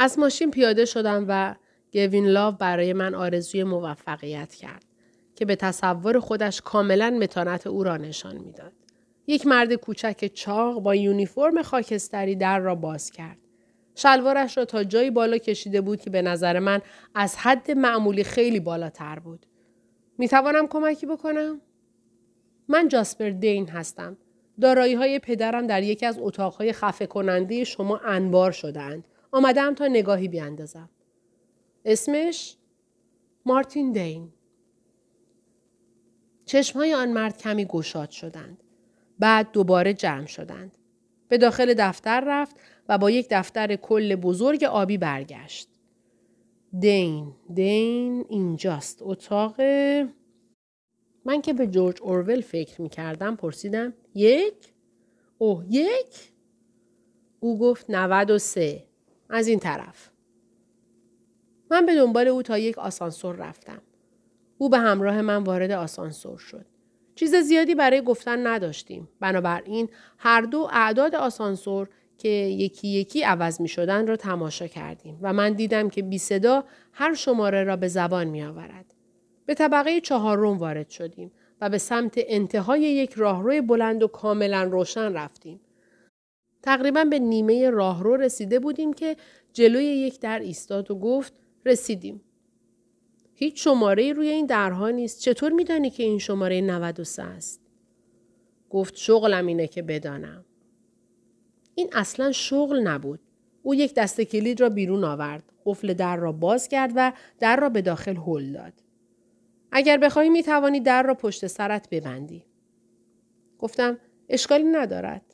از ماشین پیاده شدم و گوین لاو برای من آرزوی موفقیت کرد که به تصور خودش کاملا متانت او را نشان می‌داد. یک مرد کوچک چاق با یونیفرم خاکستری در را باز کرد. شلوارش را تا جایی بالا کشیده بود که به نظر من از حد معمولی خیلی بالاتر بود. می توانم کمکی بکنم؟ من جاسپر دین هستم. دارایی های پدرم در یکی از اتاقهای خفه کننده شما انبار شدند. آمدم تا نگاهی بیاندازم. اسمش؟ مارتین دین. چشمهای آن مرد کمی گشاد شدند. بعد دوباره جمع شدند. به داخل دفتر رفت و با یک دفتر کل بزرگ آبی برگشت. دین، دین اینجاست. اتاق من که به جورج اورول فکر می کردم پرسیدم یک؟ اوه یک؟ او گفت 93 از این طرف. من به دنبال او تا یک آسانسور رفتم. او به همراه من وارد آسانسور شد. چیز زیادی برای گفتن نداشتیم. بنابراین هر دو اعداد آسانسور که یکی یکی عوض می شدن را تماشا کردیم و من دیدم که بی صدا هر شماره را به زبان می آورد. به طبقه چهارم وارد شدیم و به سمت انتهای یک راهرو بلند و کاملا روشن رفتیم. تقریبا به نیمه راهرو رسیده بودیم که جلوی یک در ایستاد و گفت رسیدیم. هیچ شماره روی این درها نیست. چطور میدانی که این شماره 93 است؟ گفت شغلم اینه که بدانم. این اصلا شغل نبود. او یک دسته کلید را بیرون آورد. قفل در را باز کرد و در را به داخل هل داد. اگر بخواهی می توانی در را پشت سرت ببندی. گفتم اشکالی ندارد.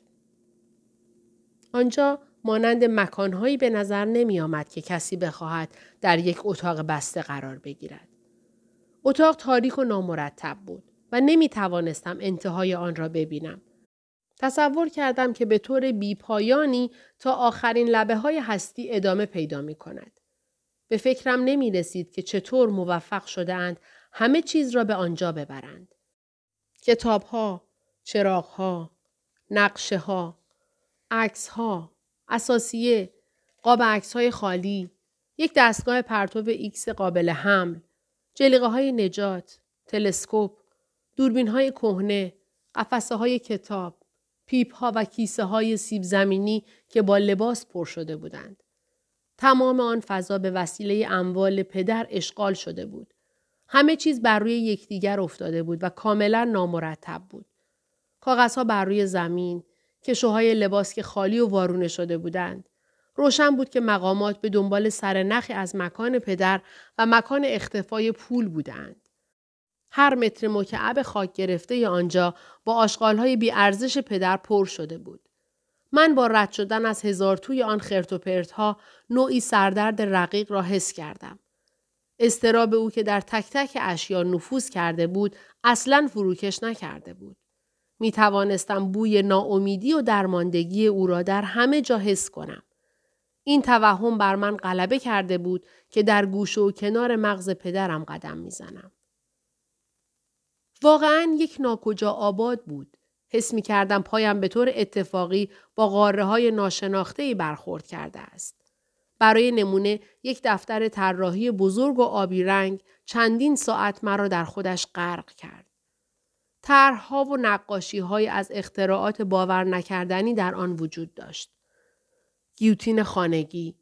آنجا مانند مکانهایی به نظر نمی آمد که کسی بخواهد در یک اتاق بسته قرار بگیرد. اتاق تاریک و نامرتب بود و نمی توانستم انتهای آن را ببینم. تصور کردم که به طور بیپایانی تا آخرین لبه های هستی ادامه پیدا می کند. به فکرم نمی رسید که چطور موفق شده اند همه چیز را به آنجا ببرند. کتاب ها، چراغ ها، نقشه ها، عکس ها، اثاثیه، قاب عکس های خالی، یک دستگاه پرتو ایکس قابل حمل، جلیقه های نجات، تلسکوپ، دوربین های کهنه، قفسه های کتاب، پیپ ها و کیسه های سیب زمینی که با لباس پر شده بودند. تمام آن فضا به وسیله اموال پدر اشغال شده بود. همه چیز بر روی یکدیگر افتاده بود و کاملا نامرتب بود. کاغذها بر روی زمین، کشوهای لباس که خالی و وارونه شده بودند. روشن بود که مقامات به دنبال سرنخی از مکان پدر و مکان اختفای پول بودند. هر متر مکعب خاک گرفته آنجا با آشغالهای بیارزش پدر پر شده بود. من با رد شدن از هزار توی آن خرت و ها نوعی سردرد رقیق را حس کردم. استراب او که در تک تک اشیا نفوذ کرده بود اصلا فروکش نکرده بود. می توانستم بوی ناامیدی و درماندگی او را در همه جا حس کنم. این توهم بر من غلبه کرده بود که در گوشه و کنار مغز پدرم قدم می‌زنم. واقعا یک ناکجا آباد بود. حس می کردم پایم به طور اتفاقی با غاره های ناشناخته برخورد کرده است. برای نمونه یک دفتر طراحی بزرگ و آبی رنگ چندین ساعت مرا در خودش غرق کرد. طرحها و نقاشی های از اختراعات باور نکردنی در آن وجود داشت. گیوتین خانگی،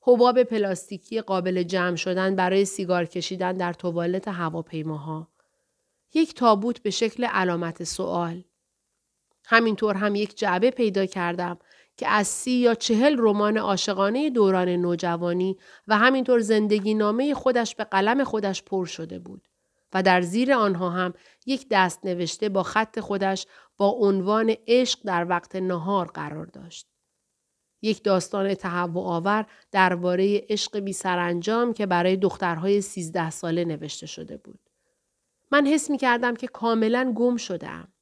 حباب پلاستیکی قابل جمع شدن برای سیگار کشیدن در توالت هواپیماها، یک تابوت به شکل علامت سوال. همینطور هم یک جعبه پیدا کردم که از سی یا چهل رمان عاشقانه دوران نوجوانی و همینطور زندگی نامه خودش به قلم خودش پر شده بود و در زیر آنها هم یک دست نوشته با خط خودش با عنوان عشق در وقت نهار قرار داشت. یک داستان تهوع آور درباره عشق بی سرانجام که برای دخترهای سیزده ساله نوشته شده بود. من حس می کردم که کاملا گم شدم.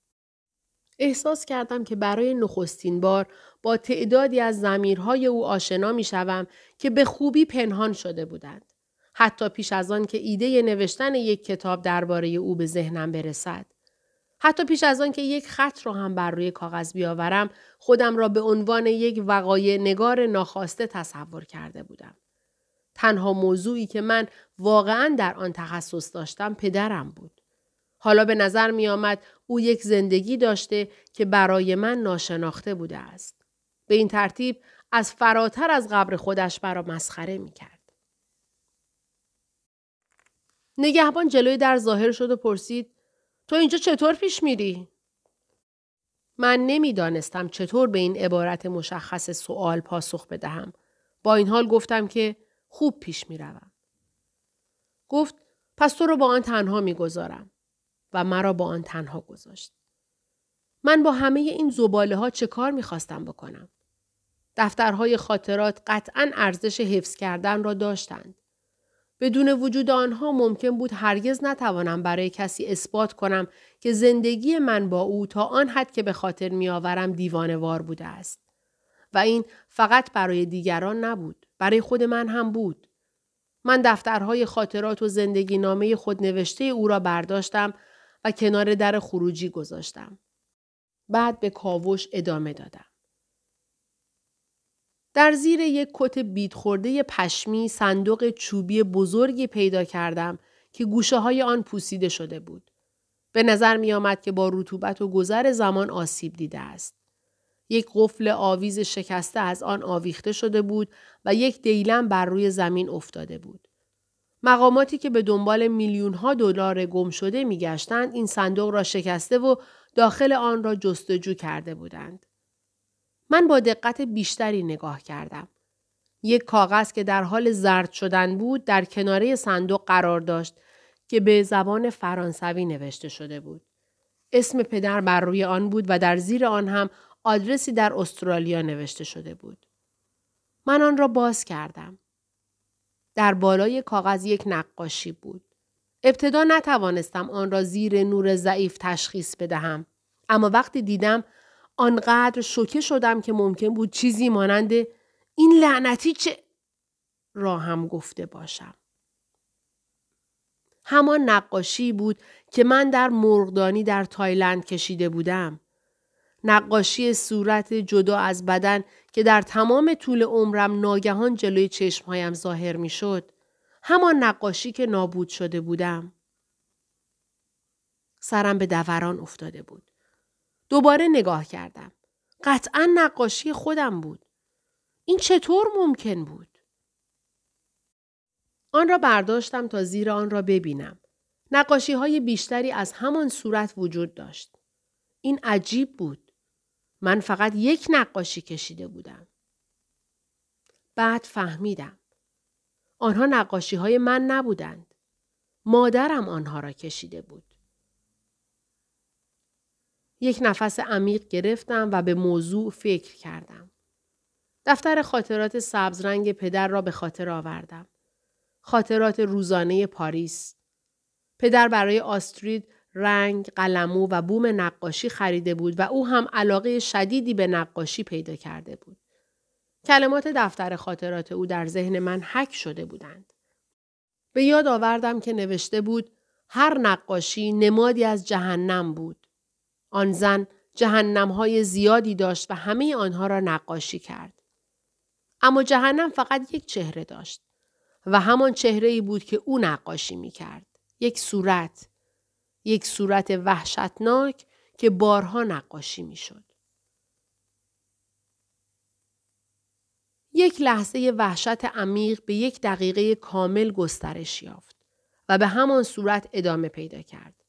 احساس کردم که برای نخستین بار با تعدادی از زمیرهای او آشنا می شوم که به خوبی پنهان شده بودند. حتی پیش از آن که ایده نوشتن یک کتاب درباره او به ذهنم برسد. حتی پیش از آن که یک خط را هم بر روی کاغذ بیاورم خودم را به عنوان یک وقایع نگار ناخواسته تصور کرده بودم. تنها موضوعی که من واقعا در آن تخصص داشتم پدرم بود. حالا به نظر می آمد او یک زندگی داشته که برای من ناشناخته بوده است. به این ترتیب از فراتر از قبر خودش برا مسخره می کرد. نگهبان جلوی در ظاهر شد و پرسید تو اینجا چطور پیش میری؟ من نمی‌دانستم چطور به این عبارت مشخص سوال پاسخ بدهم. با این حال گفتم که خوب پیش می‌روم. گفت پس تو رو با آن تنها می‌گذارم و مرا با آن تنها گذاشت. من با همه این زباله ها چه کار می‌خواستم بکنم؟ دفترهای خاطرات قطعا ارزش حفظ کردن را داشتند. بدون وجود آنها ممکن بود هرگز نتوانم برای کسی اثبات کنم که زندگی من با او تا آن حد که به خاطر میآورم دیوانوار بوده است. و این فقط برای دیگران نبود. برای خود من هم بود. من دفترهای خاطرات و زندگی نامه خود نوشته او را برداشتم و کنار در خروجی گذاشتم. بعد به کاوش ادامه دادم. در زیر یک کت بید خورده پشمی صندوق چوبی بزرگی پیدا کردم که گوشه های آن پوسیده شده بود. به نظر می آمد که با رطوبت و گذر زمان آسیب دیده است. یک قفل آویز شکسته از آن آویخته شده بود و یک دیلم بر روی زمین افتاده بود. مقاماتی که به دنبال میلیون ها دلار گم شده می گشتند این صندوق را شکسته و داخل آن را جستجو کرده بودند. من با دقت بیشتری نگاه کردم. یک کاغذ که در حال زرد شدن بود در کناره صندوق قرار داشت که به زبان فرانسوی نوشته شده بود. اسم پدر بر روی آن بود و در زیر آن هم آدرسی در استرالیا نوشته شده بود. من آن را باز کردم. در بالای کاغذ یک نقاشی بود. ابتدا نتوانستم آن را زیر نور ضعیف تشخیص بدهم. اما وقتی دیدم آنقدر شوکه شدم که ممکن بود چیزی مانند این لعنتی چه را هم گفته باشم. همان نقاشی بود که من در مرغدانی در تایلند کشیده بودم. نقاشی صورت جدا از بدن که در تمام طول عمرم ناگهان جلوی چشمهایم ظاهر می شد. همان نقاشی که نابود شده بودم. سرم به دوران افتاده بود. دوباره نگاه کردم. قطعا نقاشی خودم بود. این چطور ممکن بود؟ آن را برداشتم تا زیر آن را ببینم. نقاشی های بیشتری از همان صورت وجود داشت. این عجیب بود. من فقط یک نقاشی کشیده بودم. بعد فهمیدم. آنها نقاشی های من نبودند. مادرم آنها را کشیده بود. یک نفس عمیق گرفتم و به موضوع فکر کردم. دفتر خاطرات سبزرنگ پدر را به خاطر آوردم. خاطرات روزانه پاریس. پدر برای آسترید رنگ، قلمو و بوم نقاشی خریده بود و او هم علاقه شدیدی به نقاشی پیدا کرده بود. کلمات دفتر خاطرات او در ذهن من حک شده بودند. به یاد آوردم که نوشته بود هر نقاشی نمادی از جهنم بود. آن زن جهنم های زیادی داشت و همه آنها را نقاشی کرد. اما جهنم فقط یک چهره داشت و همان چهره ای بود که او نقاشی می کرد. یک صورت. یک صورت وحشتناک که بارها نقاشی می شد. یک لحظه وحشت عمیق به یک دقیقه کامل گسترش یافت و به همان صورت ادامه پیدا کرد.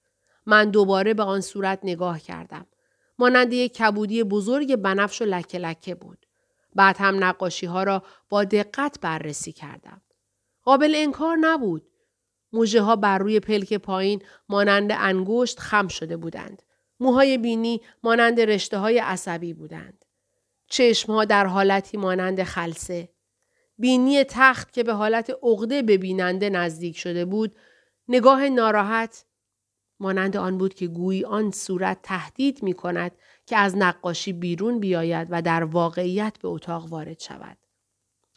من دوباره به آن صورت نگاه کردم. مانند یک کبودی بزرگ بنفش و لکه لکه بود. بعد هم نقاشی ها را با دقت بررسی کردم. قابل انکار نبود. موجه ها بر روی پلک پایین مانند انگشت خم شده بودند. موهای بینی مانند رشته های عصبی بودند. چشم ها در حالتی مانند خلصه. بینی تخت که به حالت عقده به بیننده نزدیک شده بود، نگاه ناراحت مانند آن بود که گویی آن صورت تهدید می کند که از نقاشی بیرون بیاید و در واقعیت به اتاق وارد شود.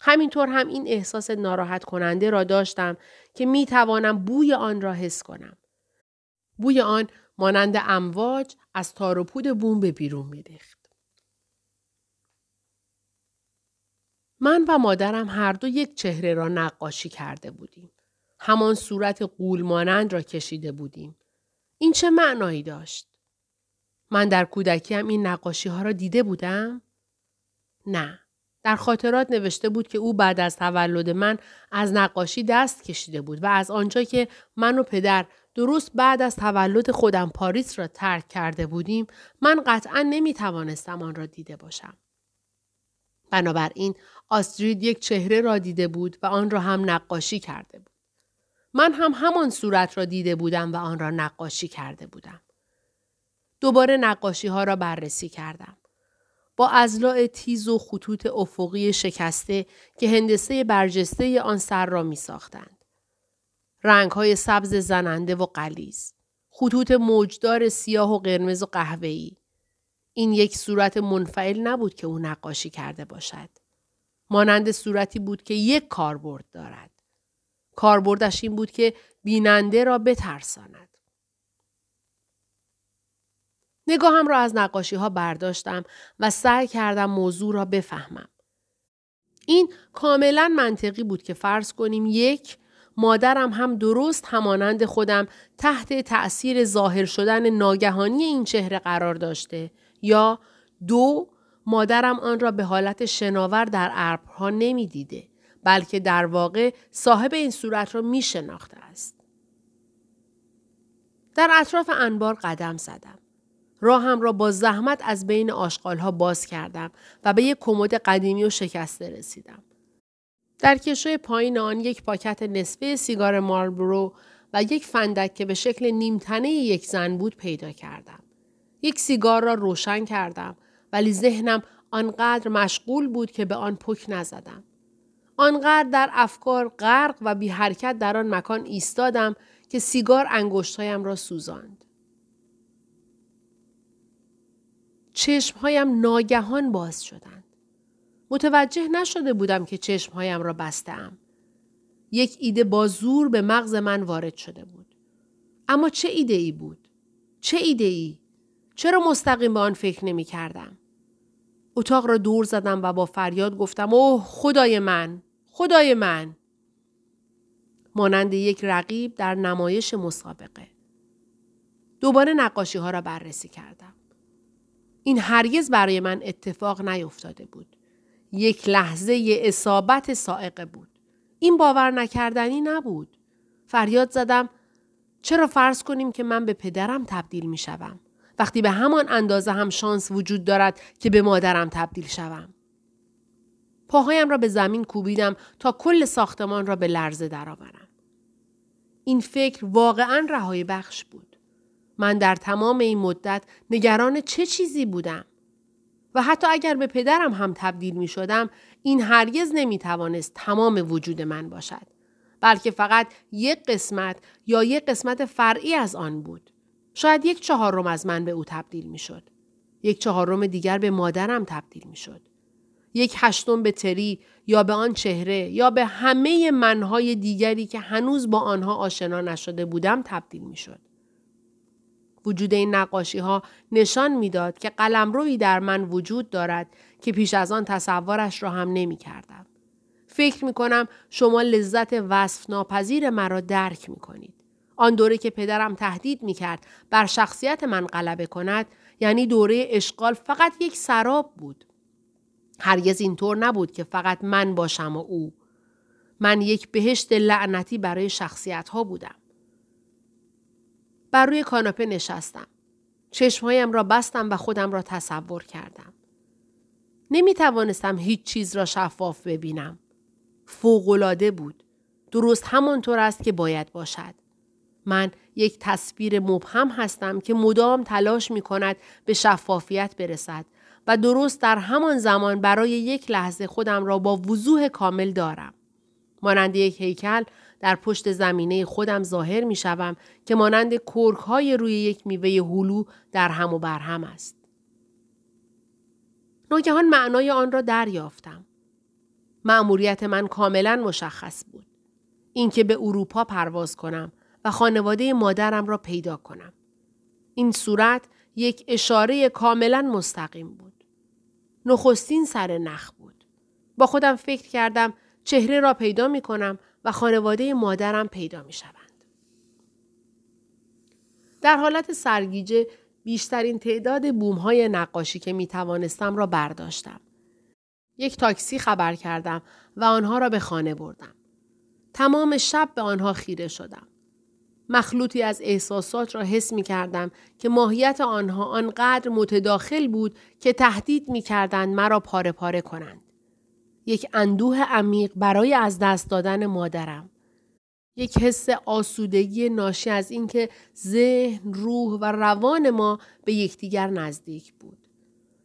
همینطور هم این احساس ناراحت کننده را داشتم که می توانم بوی آن را حس کنم. بوی آن مانند امواج از تار و پود بوم به بیرون میریخت. من و مادرم هر دو یک چهره را نقاشی کرده بودیم. همان صورت قول مانند را کشیده بودیم. این چه معنایی داشت؟ من در کودکیم این نقاشی ها را دیده بودم؟ نه. در خاطرات نوشته بود که او بعد از تولد من از نقاشی دست کشیده بود و از آنجا که من و پدر درست بعد از تولد خودم پاریس را ترک کرده بودیم من قطعا نمی توانستم آن را دیده باشم. بنابراین آسترید یک چهره را دیده بود و آن را هم نقاشی کرده بود. من هم همان صورت را دیده بودم و آن را نقاشی کرده بودم. دوباره نقاشی ها را بررسی کردم. با ازلاع تیز و خطوط افقی شکسته که هندسه برجسته آن سر را می ساختند. رنگ های سبز زننده و قلیز. خطوط موجدار سیاه و قرمز و قهوه‌ای. این یک صورت منفعل نبود که او نقاشی کرده باشد. مانند صورتی بود که یک کاربرد دارد. کاربردش این بود که بیننده را بترساند. نگاهم را از نقاشی ها برداشتم و سعی کردم موضوع را بفهمم. این کاملا منطقی بود که فرض کنیم یک مادرم هم درست همانند خودم تحت تأثیر ظاهر شدن ناگهانی این چهره قرار داشته یا دو مادرم آن را به حالت شناور در ابرها نمی‌دیده بلکه در واقع صاحب این صورت را می شناخته است. در اطراف انبار قدم زدم. راهم را با زحمت از بین ها باز کردم و به یک کمد قدیمی و شکسته رسیدم. در کشوی پایین آن یک پاکت نصفه سیگار مارلبرو و یک فندک که به شکل نیمتنه یک زن بود پیدا کردم. یک سیگار را روشن کردم ولی ذهنم آنقدر مشغول بود که به آن پک نزدم. آنقدر در افکار غرق و بی حرکت در آن مکان ایستادم که سیگار انگشتهایم را سوزاند. چشمهایم ناگهان باز شدند. متوجه نشده بودم که چشمهایم را بستم. یک ایده با زور به مغز من وارد شده بود. اما چه ایده ای بود؟ چه ایده ای؟ چرا مستقیم به آن فکر نمی کردم؟ اتاق را دور زدم و با فریاد گفتم اوه خدای من خدای من. مانند یک رقیب در نمایش مسابقه. دوباره نقاشی ها را بررسی کردم. این هرگز برای من اتفاق نیفتاده بود. یک لحظه اصابت سائقه بود. این باور نکردنی نبود. فریاد زدم چرا فرض کنیم که من به پدرم تبدیل می شوم؟ وقتی به همان اندازه هم شانس وجود دارد که به مادرم تبدیل شوم. پاهایم را به زمین کوبیدم تا کل ساختمان را به لرزه درآورم. این فکر واقعا رهایی بخش بود. من در تمام این مدت نگران چه چیزی بودم؟ و حتی اگر به پدرم هم تبدیل می شدم این هرگز نمی توانست تمام وجود من باشد. بلکه فقط یک قسمت یا یک قسمت فرعی از آن بود. شاید یک چهارم از من به او تبدیل می شد. یک چهارم دیگر به مادرم تبدیل می شد. یک هشتم به تری یا به آن چهره یا به همه منهای دیگری که هنوز با آنها آشنا نشده بودم تبدیل می شد. وجود این نقاشی ها نشان می‌داد که قلمرویی در من وجود دارد که پیش از آن تصورش را هم نمی کردم. فکر می کنم شما لذت وصف ناپذیر مرا درک می کنید. آن دوره که پدرم تهدید می کرد بر شخصیت من غلبه کند یعنی دوره اشغال فقط یک سراب بود. هرگز اینطور نبود که فقط من باشم و او. من یک بهشت لعنتی برای شخصیت ها بودم. بر روی کاناپه نشستم. چشمهایم را بستم و خودم را تصور کردم. نمی توانستم هیچ چیز را شفاف ببینم. فوقلاده بود. درست همانطور است که باید باشد. من یک تصویر مبهم هستم که مدام تلاش می کند به شفافیت برسد و درست در همان زمان برای یک لحظه خودم را با وضوح کامل دارم. مانند یک هیکل در پشت زمینه خودم ظاهر می شوم که مانند کرک های روی یک میوه هلو در هم و بر هم است. ناگهان معنای آن را دریافتم. مأموریت من کاملا مشخص بود. اینکه به اروپا پرواز کنم و خانواده مادرم را پیدا کنم. این صورت یک اشاره کاملا مستقیم بود. نخستین سر نخ بود. با خودم فکر کردم چهره را پیدا می کنم و خانواده مادرم پیدا می شوند. در حالت سرگیجه بیشترین تعداد بوم های نقاشی که می توانستم را برداشتم. یک تاکسی خبر کردم و آنها را به خانه بردم. تمام شب به آنها خیره شدم. مخلوطی از احساسات را حس می کردم که ماهیت آنها آنقدر متداخل بود که تهدید می کردند مرا پاره پاره کنند. یک اندوه عمیق برای از دست دادن مادرم. یک حس آسودگی ناشی از اینکه ذهن، روح و روان ما به یکدیگر نزدیک بود.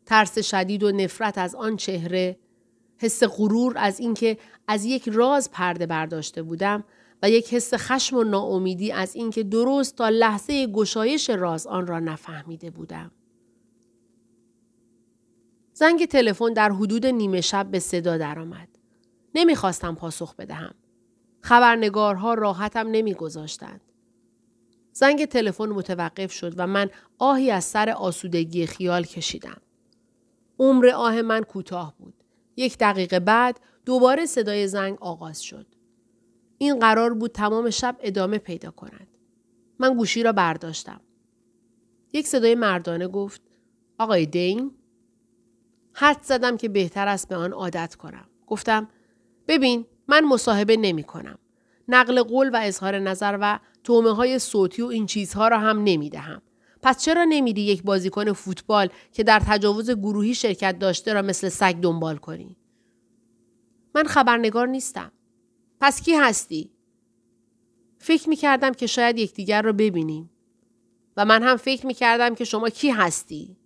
ترس شدید و نفرت از آن چهره، حس غرور از اینکه از یک راز پرده برداشته بودم و یک حس خشم و ناامیدی از اینکه درست تا لحظه گشایش راز آن را نفهمیده بودم. زنگ تلفن در حدود نیمه شب به صدا درآمد. نمی‌خواستم پاسخ بدهم. خبرنگارها راحتم نمیگذاشتند. زنگ تلفن متوقف شد و من آهی از سر آسودگی خیال کشیدم. عمر آه من کوتاه بود. یک دقیقه بعد دوباره صدای زنگ آغاز شد. این قرار بود تمام شب ادامه پیدا کند. من گوشی را برداشتم. یک صدای مردانه گفت آقای دین حد زدم که بهتر است به آن عادت کنم. گفتم ببین من مصاحبه نمی کنم. نقل قول و اظهار نظر و تومه های صوتی و این چیزها را هم نمی دهم. پس چرا نمیری یک بازیکن فوتبال که در تجاوز گروهی شرکت داشته را مثل سگ دنبال کنی؟ من خبرنگار نیستم. پس کی هستی؟ فکر می کردم که شاید یکدیگر را ببینیم. و من هم فکر می کردم که شما کی هستی؟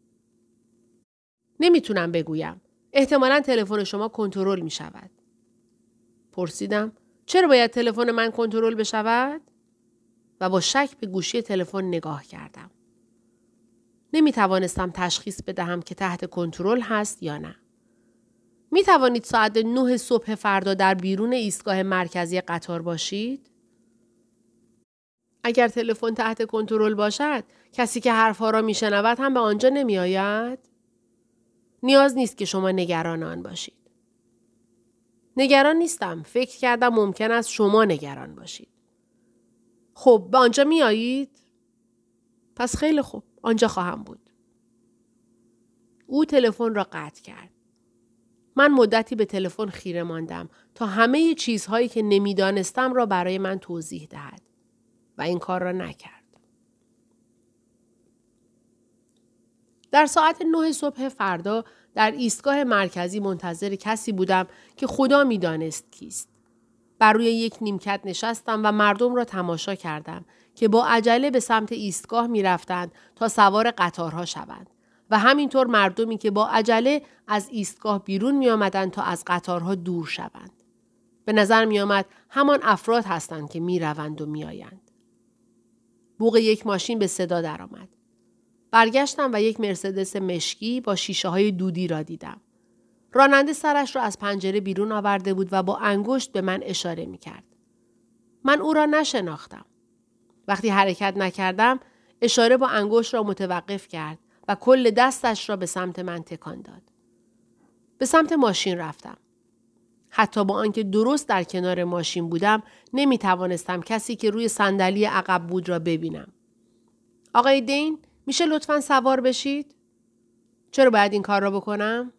نمی‌تونم بگویم. احتمالا تلفن شما کنترل می شود. پرسیدم چرا باید تلفن من کنترل بشود؟ و با شک به گوشی تلفن نگاه کردم. نمی توانستم تشخیص بدهم که تحت کنترل هست یا نه. می توانید ساعت نه صبح فردا در بیرون ایستگاه مرکزی قطار باشید؟ اگر تلفن تحت کنترل باشد، کسی که حرفها را میشنود هم به آنجا نمی آید؟ نیاز نیست که شما نگران آن باشید. نگران نیستم. فکر کردم ممکن است شما نگران باشید. خب به آنجا می آیید؟ پس خیلی خوب. آنجا خواهم بود. او تلفن را قطع کرد. من مدتی به تلفن خیره ماندم تا همه چیزهایی که نمی‌دانستم را برای من توضیح دهد و این کار را نکرد. در ساعت نه صبح فردا در ایستگاه مرکزی منتظر کسی بودم که خدا می‌دانست کیست. بر روی یک نیمکت نشستم و مردم را تماشا کردم که با عجله به سمت ایستگاه می رفتند تا سوار قطارها شوند و همینطور مردمی که با عجله از ایستگاه بیرون می آمدند تا از قطارها دور شوند. به نظر می آمد همان افراد هستند که می روند و می آیند. بوغ یک ماشین به صدا درآمد. برگشتم و یک مرسدس مشکی با شیشه های دودی را دیدم. راننده سرش را از پنجره بیرون آورده بود و با انگشت به من اشاره می کرد. من او را نشناختم. وقتی حرکت نکردم اشاره با انگشت را متوقف کرد و کل دستش را به سمت من تکان داد. به سمت ماشین رفتم. حتی با آنکه درست در کنار ماشین بودم نمی توانستم کسی که روی صندلی عقب بود را ببینم. آقای دین میشه لطفا سوار بشید؟ چرا باید این کار را بکنم؟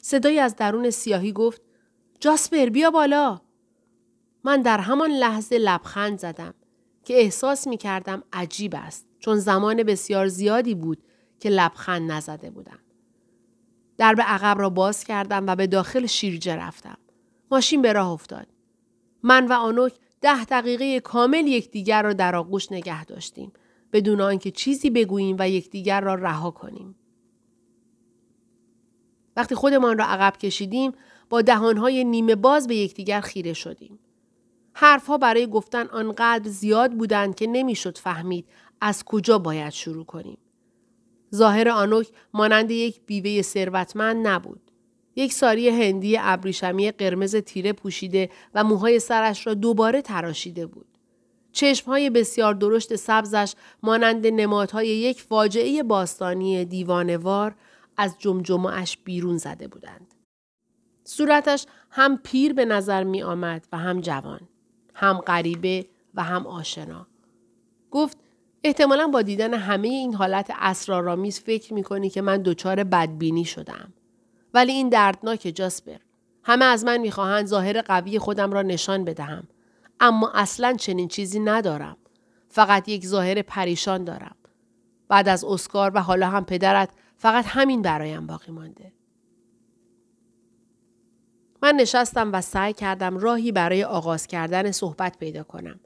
صدایی از درون سیاهی گفت جاسپر بیا بالا. من در همان لحظه لبخند زدم که احساس می کردم عجیب است چون زمان بسیار زیادی بود که لبخند نزده بودم. درب عقب را باز کردم و به داخل شیرجه رفتم. ماشین به راه افتاد. من و آنوک ده دقیقه کامل یکدیگر را در آغوش نگه داشتیم بدون آنکه چیزی بگوییم و یکدیگر را رها کنیم. وقتی خودمان را عقب کشیدیم با دهانهای نیمه باز به یکدیگر خیره شدیم. حرفها برای گفتن آنقدر زیاد بودند که نمی‌شد فهمید از کجا باید شروع کنیم. ظاهر آنوک مانند یک بیوه ثروتمند نبود. یک ساری هندی ابریشمی قرمز تیره پوشیده و موهای سرش را دوباره تراشیده بود. چشمهای بسیار درشت سبزش مانند نمادهای یک فاجعه باستانی دیوانوار از جمجمعش بیرون زده بودند. صورتش هم پیر به نظر می آمد و هم جوان. هم غریبه و هم آشنا. گفت احتمالا با دیدن همه این حالت اسرارآمیز فکر می کنی که من دچار بدبینی شدم. ولی این دردناک جاسپر. همه از من می‌خواهند ظاهر قوی خودم را نشان بدهم. اما اصلا چنین چیزی ندارم. فقط یک ظاهر پریشان دارم. بعد از اسکار و حالا هم پدرت فقط همین برایم باقی مانده. من نشستم و سعی کردم راهی برای آغاز کردن صحبت پیدا کنم.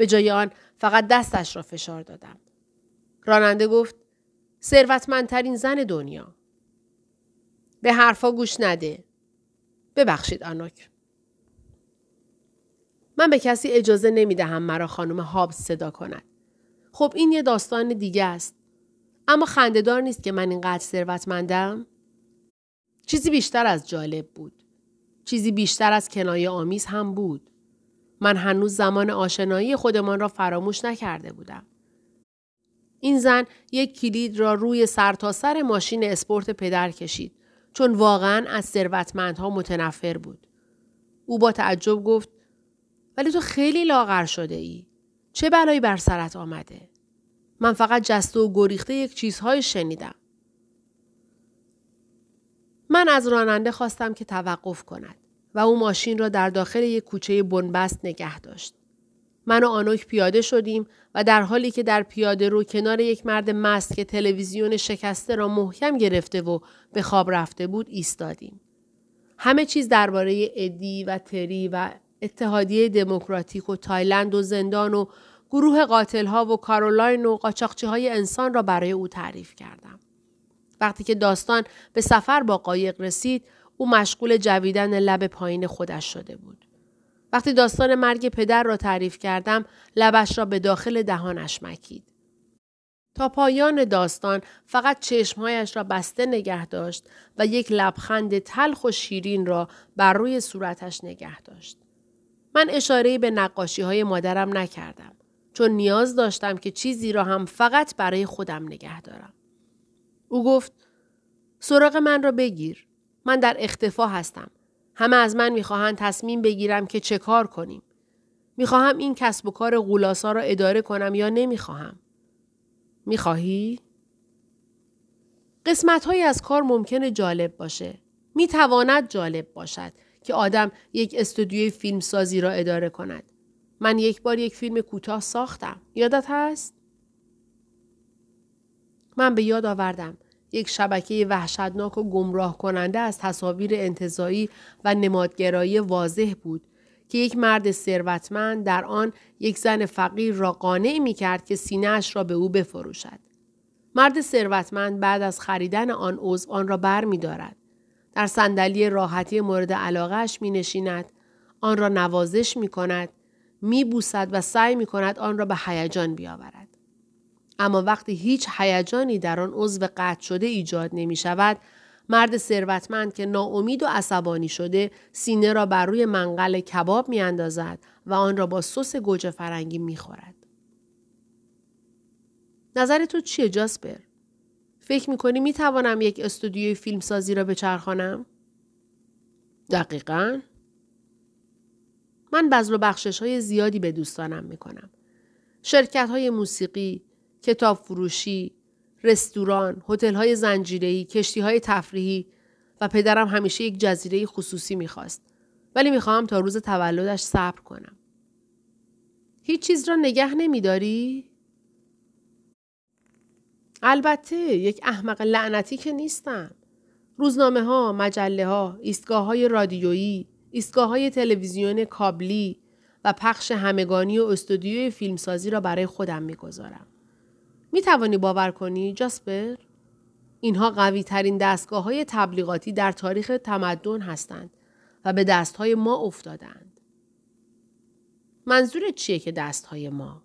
به جای آن فقط دستش را فشار دادم. راننده گفت ثروتمندترین زن دنیا. به حرفا گوش نده. ببخشید آنوک. من به کسی اجازه نمی دهم مرا خانم هابز صدا کند. خب این یه داستان دیگه است. اما خندهدار نیست که من اینقدر ثروتمندم؟ چیزی بیشتر از جالب بود. چیزی بیشتر از کنایه آمیز هم بود. من هنوز زمان آشنایی خودمان را فراموش نکرده بودم. این زن یک کلید را روی سرتاسر سر ماشین اسپورت پدر کشید چون واقعا از ثروتمندها متنفر بود. او با تعجب گفت ولی تو خیلی لاغر شده ای. چه بلایی بر سرت آمده؟ من فقط جسته و گریخته یک چیزهای شنیدم. من از راننده خواستم که توقف کند و او ماشین را در داخل یک کوچه بنبست نگه داشت. من و آنوک پیاده شدیم و در حالی که در پیاده رو کنار یک مرد مست که تلویزیون شکسته را محکم گرفته و به خواب رفته بود ایستادیم. همه چیز درباره ادی و تری و اتحادیه دموکراتیک و تایلند و زندان و گروه قاتل ها و کارولاین و قاچاقچی های انسان را برای او تعریف کردم. وقتی که داستان به سفر با قایق رسید او مشغول جویدن لب پایین خودش شده بود. وقتی داستان مرگ پدر را تعریف کردم لبش را به داخل دهانش مکید. تا پایان داستان فقط چشمهایش را بسته نگه داشت و یک لبخند تلخ و شیرین را بر روی صورتش نگه داشت. من اشاره به نقاشی های مادرم نکردم چون نیاز داشتم که چیزی را هم فقط برای خودم نگه دارم. او گفت سراغ من را بگیر. من در اختفا هستم. همه از من می‌خواهند تصمیم بگیرم که چه کار کنیم. می‌خواهم این کسب و کار غولاسا را اداره کنم یا نمی‌خواهم. می‌خواهی؟ قسمت های از کار ممکنه جالب باشه. می‌تواند جالب باشد که آدم یک استودیوی فیلمسازی را اداره کند. من یک بار یک فیلم کوتاه ساختم. یادت هست؟ من به یاد آوردم یک شبکه وحشتناک و گمراه کننده از تصاویر انتظایی و نمادگرایی واضح بود که یک مرد ثروتمند در آن یک زن فقیر را قانع می کرد که سینهاش را به او بفروشد. مرد ثروتمند بعد از خریدن آن عضو آن را بر می دارد. در صندلی راحتی مورد علاقهش می نشیند. آن را نوازش می کند. می بوسد و سعی می کند آن را به هیجان بیاورد. اما وقتی هیچ هیجانی در آن عضو قطع شده ایجاد نمی شود مرد ثروتمند که ناامید و عصبانی شده سینه را بر روی منقل کباب می اندازد و آن را با سس گوجه فرنگی می خورد. نظر تو چیه جاسپر؟ فکر می کنی می توانم یک استودیوی فیلمسازی را بچرخانم؟ دقیقا. من بذل و بخشش های زیادی به دوستانم می کنم. شرکت های موسیقی، کتاب فروشی، رستوران، هتل های زنجیره‌ای، کشتی های تفریحی و پدرم همیشه یک جزیره خصوصی می‌خواست. ولی می‌خواهم تا روز تولدش صبر کنم. هیچ چیز را نگه نمیداری؟ البته یک احمق لعنتی که نیستم. روزنامه ها، مجله ها، ایستگاه های رادیویی، ایستگاه های تلویزیون کابلی و پخش همگانی و استودیوی فیلمسازی را برای خودم می‌گذارم. می توانی باور کنی جاسپر؟ اینها قوی ترین دستگاه های تبلیغاتی در تاریخ تمدن هستند و به دست های ما افتادند. منظور چیه که دست های ما؟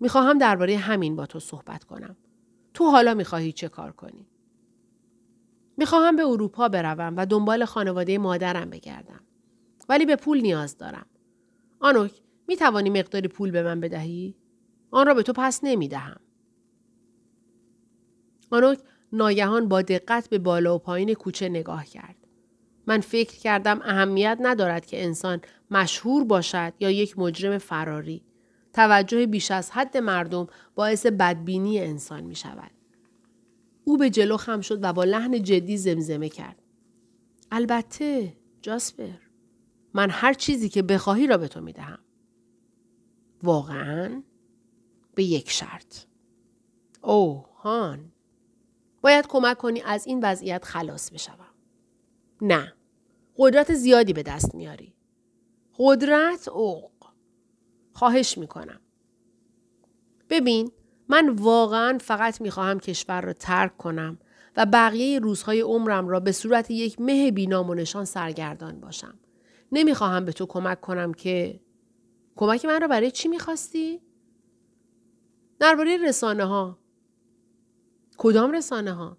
می‌خواهم درباره همین با تو صحبت کنم. تو حالا می‌خواهی چه کار کنی؟ می‌خواهم به اروپا بروم و دنبال خانواده مادرم بگردم. ولی به پول نیاز دارم. آنوک می توانی مقداری پول به من بدهی؟ آن را به تو پس نمی دهم. آنوک ناگهان با دقت به بالا و پایین کوچه نگاه کرد. من فکر کردم اهمیت ندارد که انسان مشهور باشد یا یک مجرم فراری. توجه بیش از حد مردم باعث بدبینی انسان می شود. او به جلو خم شد و با لحن جدی زمزمه کرد. البته جاسپر من هر چیزی که بخواهی را به تو می دهم. واقعا؟ به یک شرط. اوه هان. باید کمک کنی از این وضعیت خلاص بشوم. نه. قدرت زیادی به دست میاری. قدرت اوق. خواهش می‌کنم. ببین من واقعا فقط می‌خواهم کشور را ترک کنم و بقیه روزهای عمرم را به صورت یک مه بینام و نشان سرگردان باشم. نمی‌خواهم به تو کمک کنم که کمک من را برای چی می‌خواستی؟ درباره رسانه ها. کدام رسانه ها؟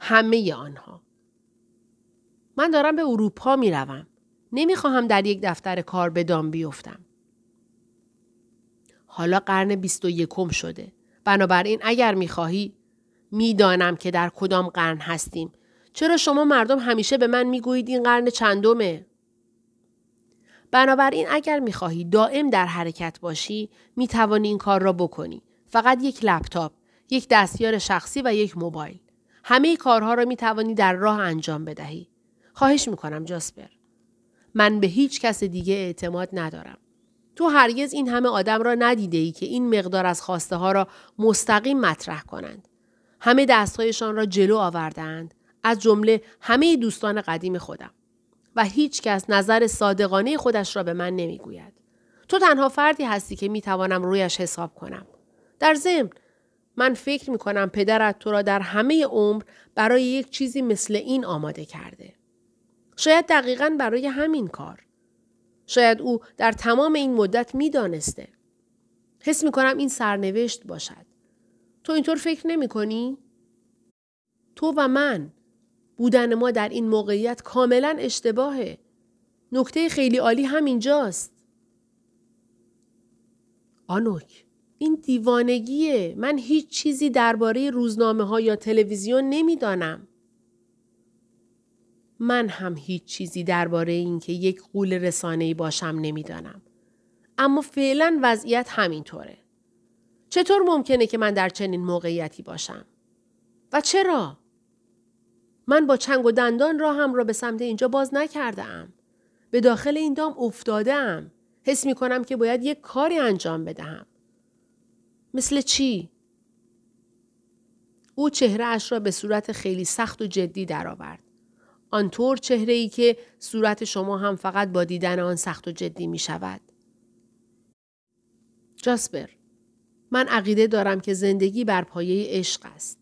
همه آنها. من دارم به اروپا می روم. نمی خواهم در یک دفتر کار به دام بیفتم. حالا قرن بیست و یکم شده. بنابراین اگر می خواهی می‌دانم که در کدام قرن هستیم. چرا شما مردم همیشه به من می‌گویید این قرن چندمه؟ بنابراین اگر می‌خواهی دائم در حرکت باشی می‌توانی این کار را بکنی. فقط یک لپتاپ، یک دستیار شخصی و یک موبایل. همه کارها را می‌توانی در راه انجام بدهی. خواهش می‌کنم جاسپر. من به هیچ کس دیگه اعتماد ندارم. تو هرگز این همه آدم را ندیده ای که این مقدار از خواسته ها را مستقیم مطرح کنند. همه دستهایشان را جلو آوردند از جمله همه دوستان قدیم خودم و هیچ کس نظر صادقانه خودش را به من نمی‌گوید. تو تنها فردی هستی که می‌توانم رویش حساب کنم. در ضمن من فکر می کنم پدرت تو را در همه عمر برای یک چیزی مثل این آماده کرده. شاید دقیقا برای همین کار. شاید او در تمام این مدت می دانسته. حس می کنم این سرنوشت باشد. تو اینطور فکر نمی کنی؟ تو و من بودن ما در این موقعیت کاملا اشتباهه. نکته خیلی عالی همینجاست. آنوک این دیوانگیه. من هیچ چیزی درباره روزنامه ها یا تلویزیون نمی‌دانم. من هم هیچ چیزی درباره اینکه یک قول رسانه‌ای باشم نمی‌دانم. اما فعلا وضعیت همینطوره. چطور ممکنه که من در چنین موقعیتی باشم؟ و چرا؟ من با چنگ و دندان راهم را به سمت اینجا باز نکرده. به داخل این دام افتاده ام. حس می کنم که باید یک کاری انجام بدهم. مثل چی؟ او چهره اش را به صورت خیلی سخت و جدی درآورد. آنطور چهره ای که صورت شما هم فقط با دیدن آن سخت و جدی می شود. جاسپر من عقیده دارم که زندگی بر پایه عشق است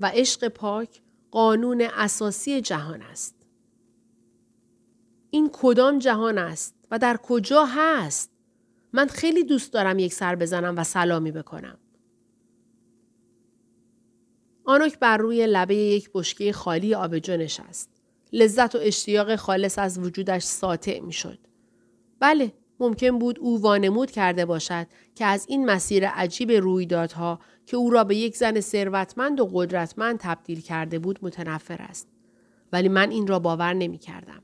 و عشق پاک قانون اساسی جهان است. این کدام جهان است و در کجا هست؟ من خیلی دوست دارم یک سر بزنم و سلامی بکنم. آنوک بر روی لبه یک بشکه خالی آبجو نشست. لذت و اشتیاق خالص از وجودش ساطع می شد. بله، ممکن بود او وانمود کرده باشد که از این مسیر عجیب رویدادها که او را به یک زن ثروتمند و قدرتمند تبدیل کرده بود متنفر است. ولی من این را باور نمی کردم.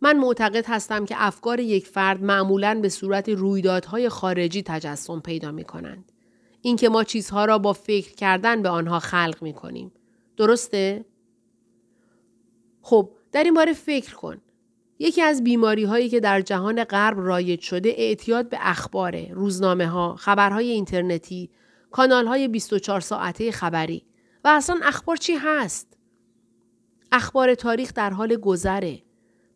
من معتقد هستم که افکار یک فرد معمولا به صورت رویدادهای خارجی تجسم پیدا می کنند. اینکه ما چیزها را با فکر کردن به آنها خلق می کنیم. درسته؟ خب در این باره فکر کن. یکی از بیماری هایی که در جهان غرب رایج شده اعتیاد به اخباره، روزنامه ها، خبرهای اینترنتی، کانال های 24 ساعته خبری و اصلا اخبار چی هست؟ اخبار تاریخ در حال گذره.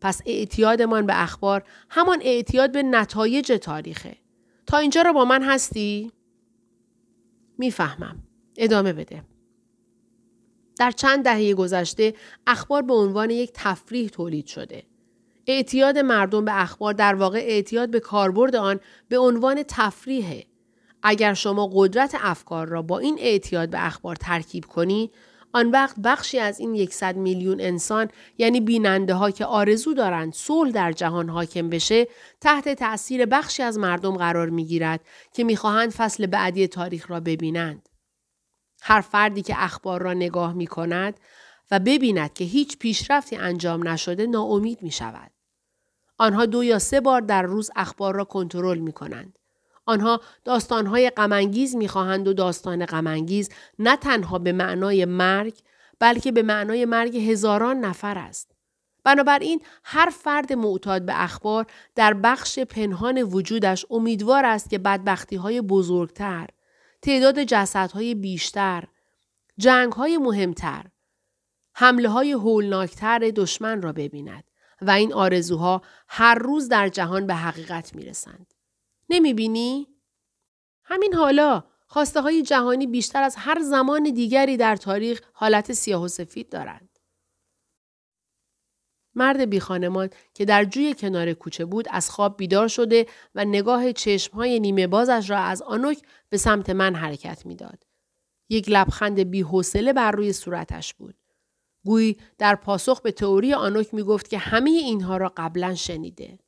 پس اعتیادمان به اخبار همان اعتیاد به نتایج تاریخه. تا اینجا را با من هستی؟ می‌فهمم. ادامه بده. در چند دهه گذشته اخبار به عنوان یک تفریح تولید شده. اعتیاد مردم به اخبار در واقع اعتیاد به کاربرد آن به عنوان تفریحه. اگر شما قدرت افکار را با این اعتیاد به اخبار ترکیب کنی، آن وقت بخشی از این یکصد میلیون انسان یعنی بیننده ها که آرزو دارند صلح در جهان حاکم بشه تحت تأثیر بخشی از مردم قرار می گیرد که می‌خواهند فصل بعدی تاریخ را ببینند. هر فردی که اخبار را نگاه می کند و ببیند که هیچ پیشرفتی انجام نشده ناامید می شود. آنها دو یا سه بار در روز اخبار را کنترل می کنند. آنها داستانهای غمانگیز می‌خواهند و داستان غمانگیز نه تنها به معنای مرگ بلکه به معنای مرگ هزاران نفر است. بنابراین هر فرد معتاد به اخبار در بخش پنهان وجودش امیدوار است که بدبختی های بزرگتر، تعداد جسدهای بیشتر، جنگ های مهمتر، حمله های هولناکتر دشمن را ببیند و این آرزوها هر روز در جهان به حقیقت می رسند. نمی بینی؟ همین حالا خواسته های جهانی بیشتر از هر زمان دیگری در تاریخ حالت سیاه و سفید دارند. مرد بی خانمان که در جوی کنار کوچه بود از خواب بیدار شده و نگاه چشمهای نیمه بازش را از آنوک به سمت من حرکت می‌داد. یک لبخند بی حوصله بر روی صورتش بود. گویی در پاسخ به تئوری آنوک می گفت که همه اینها را قبلا شنیده.